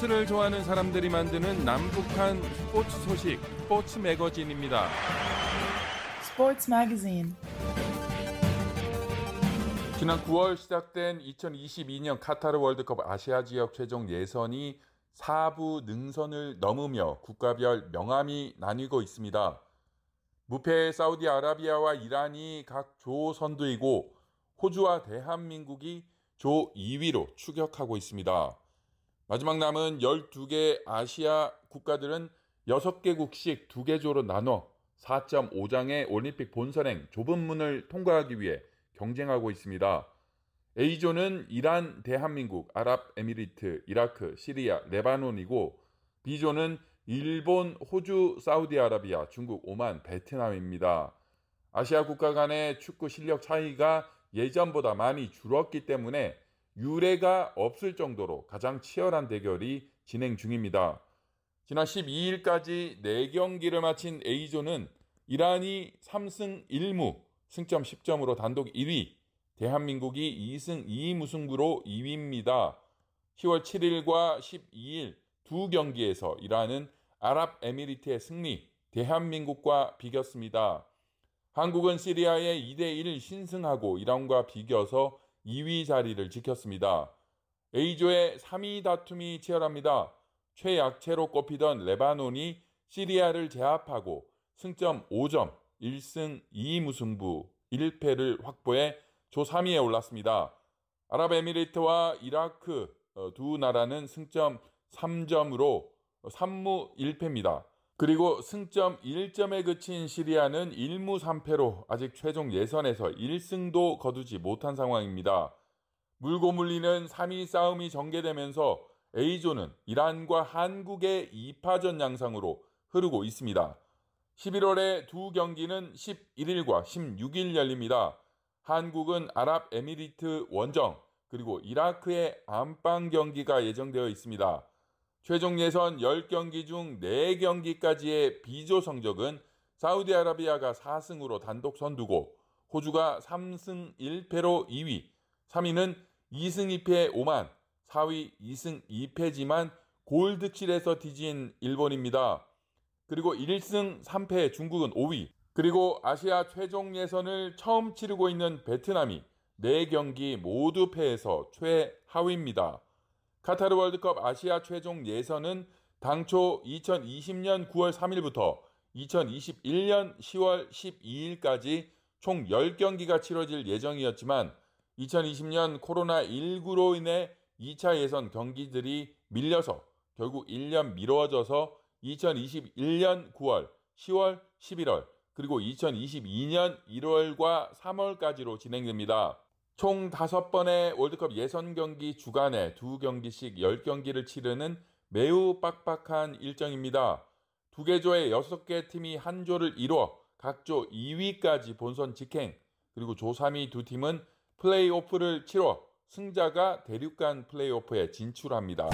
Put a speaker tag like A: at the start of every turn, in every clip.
A: 스포츠를 좋아하는 사람들이 만드는 남북한 스포츠 소식 스포츠 매거진입니다.
B: 스포츠 매거진.
A: 지난 9월 시작된 2022년 카타르 월드컵 아시아 지역 최종 예선이 4부 능선을 넘으며 국가별 명함이 나뉘고 있습니다. 무패 사우디아라비아와 이란이 각 조 선두이고 호주와 대한민국이 조 2위로 추격하고 있습니다. 마지막 남은 12개 아시아 국가들은 6개국씩 2개 조로 나눠 4.5장의 올림픽 본선행 좁은 문을 통과하기 위해 경쟁하고 있습니다. A조는 이란, 대한민국, 아랍에미리트, 이라크, 시리아, 레바논이고 B조는 일본, 호주, 사우디아라비아, 중국, 오만, 베트남입니다. 아시아 국가 간의 축구 실력 차이가 예전보다 많이 줄었기 때문에 유례가 없을 정도로 가장 치열한 대결이 진행 중입니다. 지난 12일까지 4경기를 마친 A조는 이란이 3승 1무, 승점 10점으로 단독 1위, 대한민국이 2승 2무승부로 2위입니다. 10월 7일과 12일 두 경기에서 이란은 아랍에미리트의 승리, 대한민국과 비겼습니다. 한국은 시리아에 2대1 신승하고 이란과 비겨서 2위 자리를 지켰습니다. A조의 3위 다툼이 치열합니다. 최약체로 꼽히던 레바논이 시리아를 제압하고 승점 5점, 1승 2무승부 1패를 확보해 조 3위에 올랐습니다. 아랍에미리트와 이라크 어, 두 나라는 승점 3점으로 3무 1패입니다. 그리고 승점 1점에 그친 시리아는 1무 3패로 아직 최종 예선에서 1승도 거두지 못한 상황입니다. 물고 물리는 3위 싸움이 전개되면서 A조는 이란과 한국의 2파전 양상으로 흐르고 있습니다. 11월에 두 경기는 11일과 16일 열립니다. 한국은 아랍에미리트 원정 그리고 이라크의 안방 경기가 예정되어 있습니다. 최종 예선 10경기 중 4경기까지의 비조 성적은 사우디아라비아가 4승으로 단독 선두고 호주가 3승 1패로 2위, 3위는 2승 2패 오만, 4위 2승 2패지만 골드칠에서 뒤진 일본입니다. 그리고 1승 3패 중국은 5위, 그리고 아시아 최종 예선을 처음 치르고 있는 베트남이 4경기 모두 패해서 최하위입니다. 카타르 월드컵 아시아 최종 예선은 당초 2020년 9월 3일부터 2021년 10월 12일까지 총 10경기가 치러질 예정이었지만 2020년 코로나19로 인해 2차 예선 경기들이 밀려서 결국 1년 미뤄져서 2021년 9월, 10월, 11월, 그리고 2022년 1월과 3월까지로 진행됩니다. 총 5번의 월드컵 예선 경기 주간에 2경기씩 10경기를 치르는 매우 빡빡한 일정입니다. 두 개 조의 6개 팀이 한 조를 이뤄 각 조 2위까지 본선 직행, 그리고 조 3위 두 팀은 플레이오프를 치러 승자가 대륙간 플레이오프에 진출합니다.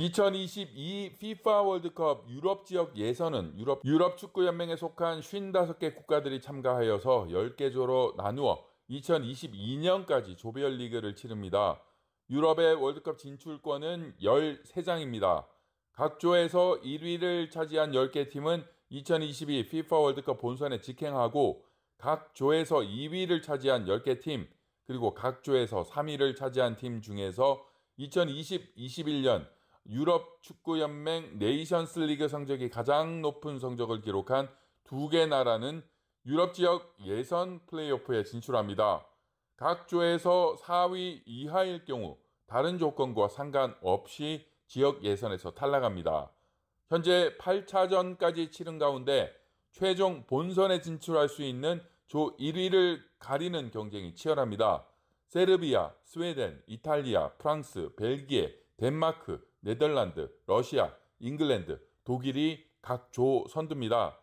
A: 2022 FIFA 월드컵 유럽 지역 예선은 유럽, 유럽 축구 연맹에 속한 55개 국가들이 참가하여서 10개 조로 나누어 2022년까지 조별 리그를 치릅니다. 유럽의 월드컵 진출권은 13장입니다. 각 조에서 1위를 차지한 10개 팀은 2022 FIFA 월드컵 본선에 직행하고 각 조에서 2위를 차지한 10개 팀, 그리고 각 조에서 3위를 차지한 팀 중에서 2020-21년 유럽 축구연맹 네이션스 리그 성적이 가장 높은 성적을 기록한 두 개 나라는 유럽 지역 예선 플레이오프에 진출합니다. 각 조에서 4위 이하일 경우 다른 조건과 상관없이 지역 예선에서 탈락합니다. 현재 8차전까지 치른 가운데 최종 본선에 진출할 수 있는 조 1위를 가리는 경쟁이 치열합니다. 세르비아, 스웨덴, 이탈리아, 프랑스, 벨기에, 덴마크, 네덜란드, 러시아, 잉글랜드, 독일이 각 조 선두입니다.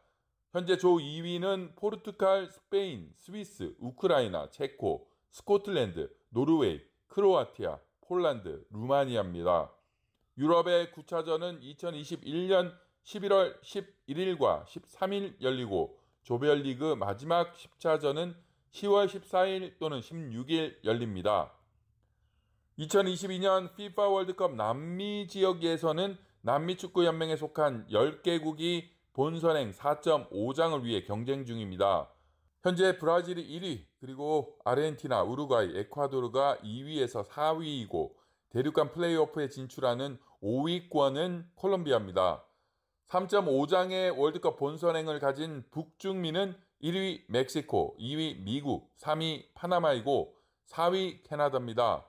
A: 현재 조 2위는 포르투갈, 스페인, 스위스, 우크라이나, 체코, 스코틀랜드, 노르웨이, 크로아티아, 폴란드, 루마니아입니다. 유럽의 9차전은 2021년 11월 11일과 13일 열리고 조별리그 마지막 10차전은 10월 14일 또는 16일 열립니다. 2022년 FIFA 월드컵 남미 지역 예선은 남미 축구 연맹에 속한 10개국이 본선행 4.5장을 위해 경쟁 중입니다. 현재 브라질이 1위, 그리고 아르헨티나, 우루과이, 에콰도르가 2위에서 4위이고 대륙간 플레이오프에 진출하는 5위권은 콜롬비아입니다. 3.5장의 월드컵 본선행을 가진 북중미는 1위 멕시코, 2위 미국, 3위 파나마이고 4위 캐나다입니다.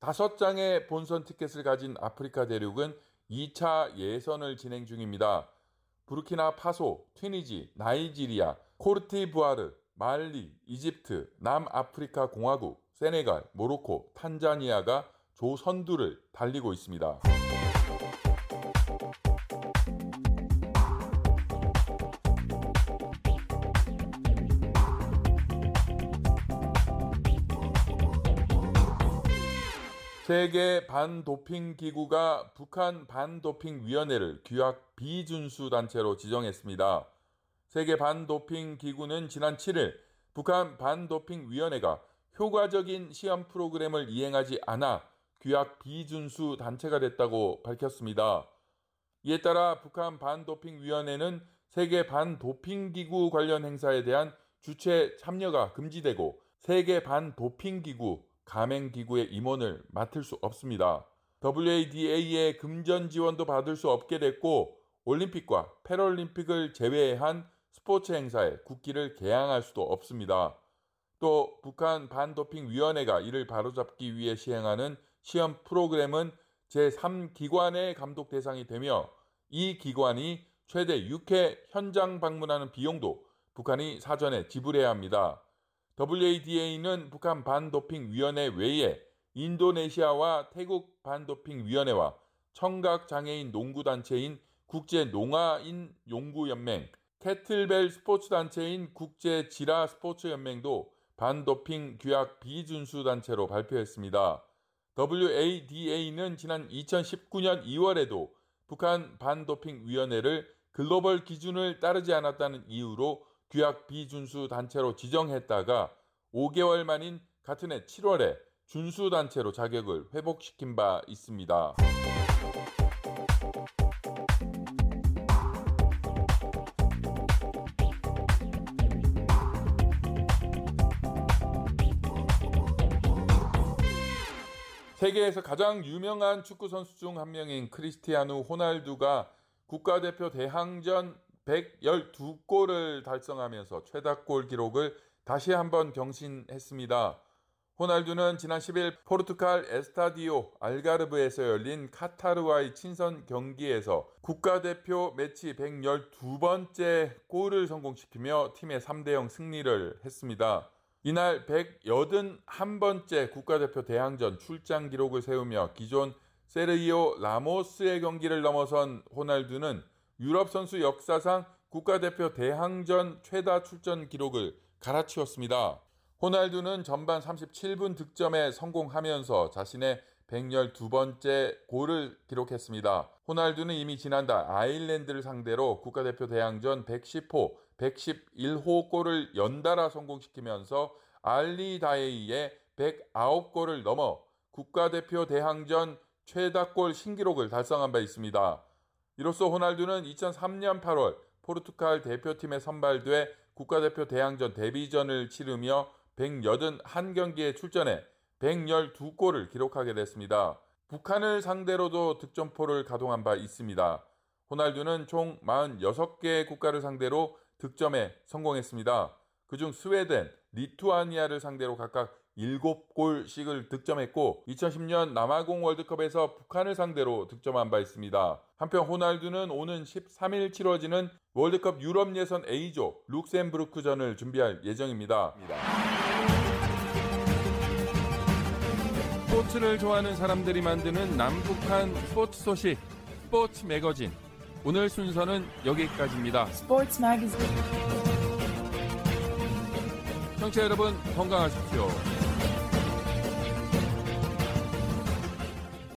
A: 5장의 본선 티켓을 가진 아프리카 대륙은 2차 예선을 진행 중입니다. 부르키나 파소, 튀니지, 나이지리아, 코르티부아르, 말리, 이집트, 남아프리카 공화국, 세네갈, 모로코, 탄자니아가 조선두를 달리고 있습니다. 세계 반도핑 기구가 북한 반도핑 위원회를 규약 비준수 단체로 지정했습니다. 세계 반도핑 기구는 지난 7일 북한 반도핑 위원회가 효과적인 시험 프로그램을 이행하지 않아 규약 비준수 단체가 됐다고 밝혔습니다. 이에 따라 북한 반도핑 위원회는 세계 반도핑 기구 관련 행사에 대한 주최 참여가 금지되고 세계 반도핑 기구 가맹기구의 임원을 맡을 수 없습니다. WADA의 금전 지원도 받을 수 없게 됐고 올림픽과 패럴림픽을 제외한 스포츠 행사에 국기를 개항할 수도 없습니다. 또 북한 반도핑위원회가 이를 바로잡기 위해 시행하는 시험 프로그램은 제3기관의 감독 대상이 되며 이 기관이 최대 6회 현장 방문하는 비용도 북한이 사전에 지불해야 합니다. WADA는 북한 반도핑위원회 외에 인도네시아와 태국 반도핑위원회와 청각장애인 농구단체인 국제농아인 용구연맹, 캐틀벨 스포츠단체인 국제기라 스포츠연맹도 반도핑 규약 비준수 단체로 발표했습니다. WADA는 지난 2019년 2월에도 북한 반도핑위원회를 글로벌 기준을 따르지 않았다는 이유로 규약 비준수 단체로 지정했다가 5개월 만인 같은 해 7월에 준수 단체로 자격을 회복시킨 바 있습니다. 세계에서 가장 유명한 축구 선수 중 한 명인 크리스티아누 호날두가 국가대표 대항전 112골을 달성하면서 최다골 기록을 다시 한번 경신했습니다. 호날두는 지난 10일 포르투갈 에스타디오 알가르브에서 열린 카타르와의 친선 경기에서 국가대표 매치 112번째 골을 성공시키며 팀의 3대0 승리를 했습니다. 이날 181번째 국가대표 대항전 출장 기록을 세우며 기존 세르이오 라모스의 경기를 넘어선 호날두는 유럽 선수 역사상 국가대표 대항전 최다 출전 기록을 갈아치웠습니다. 호날두는 전반 37분 득점에 성공하면서 자신의 112번째 골을 기록했습니다. 호날두는 이미 지난달 아일랜드를 상대로 국가대표 대항전 110호, 111호 골을 연달아 성공시키면서 알리 다에이의 109골을 넘어 국가대표 대항전 최다골 신기록을 달성한 바 있습니다. 이로써 호날두는 2003년 8월 포르투갈 대표팀에 선발돼 국가대표 대항전 데뷔전을 치르며 181경기에 출전해 112골을 기록하게 됐습니다. 북한을 상대로도 득점포를 가동한 바 있습니다. 호날두는 총 46개 국가를 상대로 득점에 성공했습니다. 그중 스웨덴, 리투아니아를 상대로 각각 7골씩을 득점했고 2010년 남아공 월드컵에서 북한을 상대로 득점한 바 있습니다. 한편 호날두는 오는 13일 치러지는 월드컵 유럽 예선 A조 룩셈부르크전을 준비할 예정입니다. 스포츠를 좋아하는 사람들이 만드는 남북한 스포츠 소식 스포츠 매거진 오늘 순서는 여기까지입니다.
B: Sports Magazine.
A: 청취자 여러분 건강하십시오.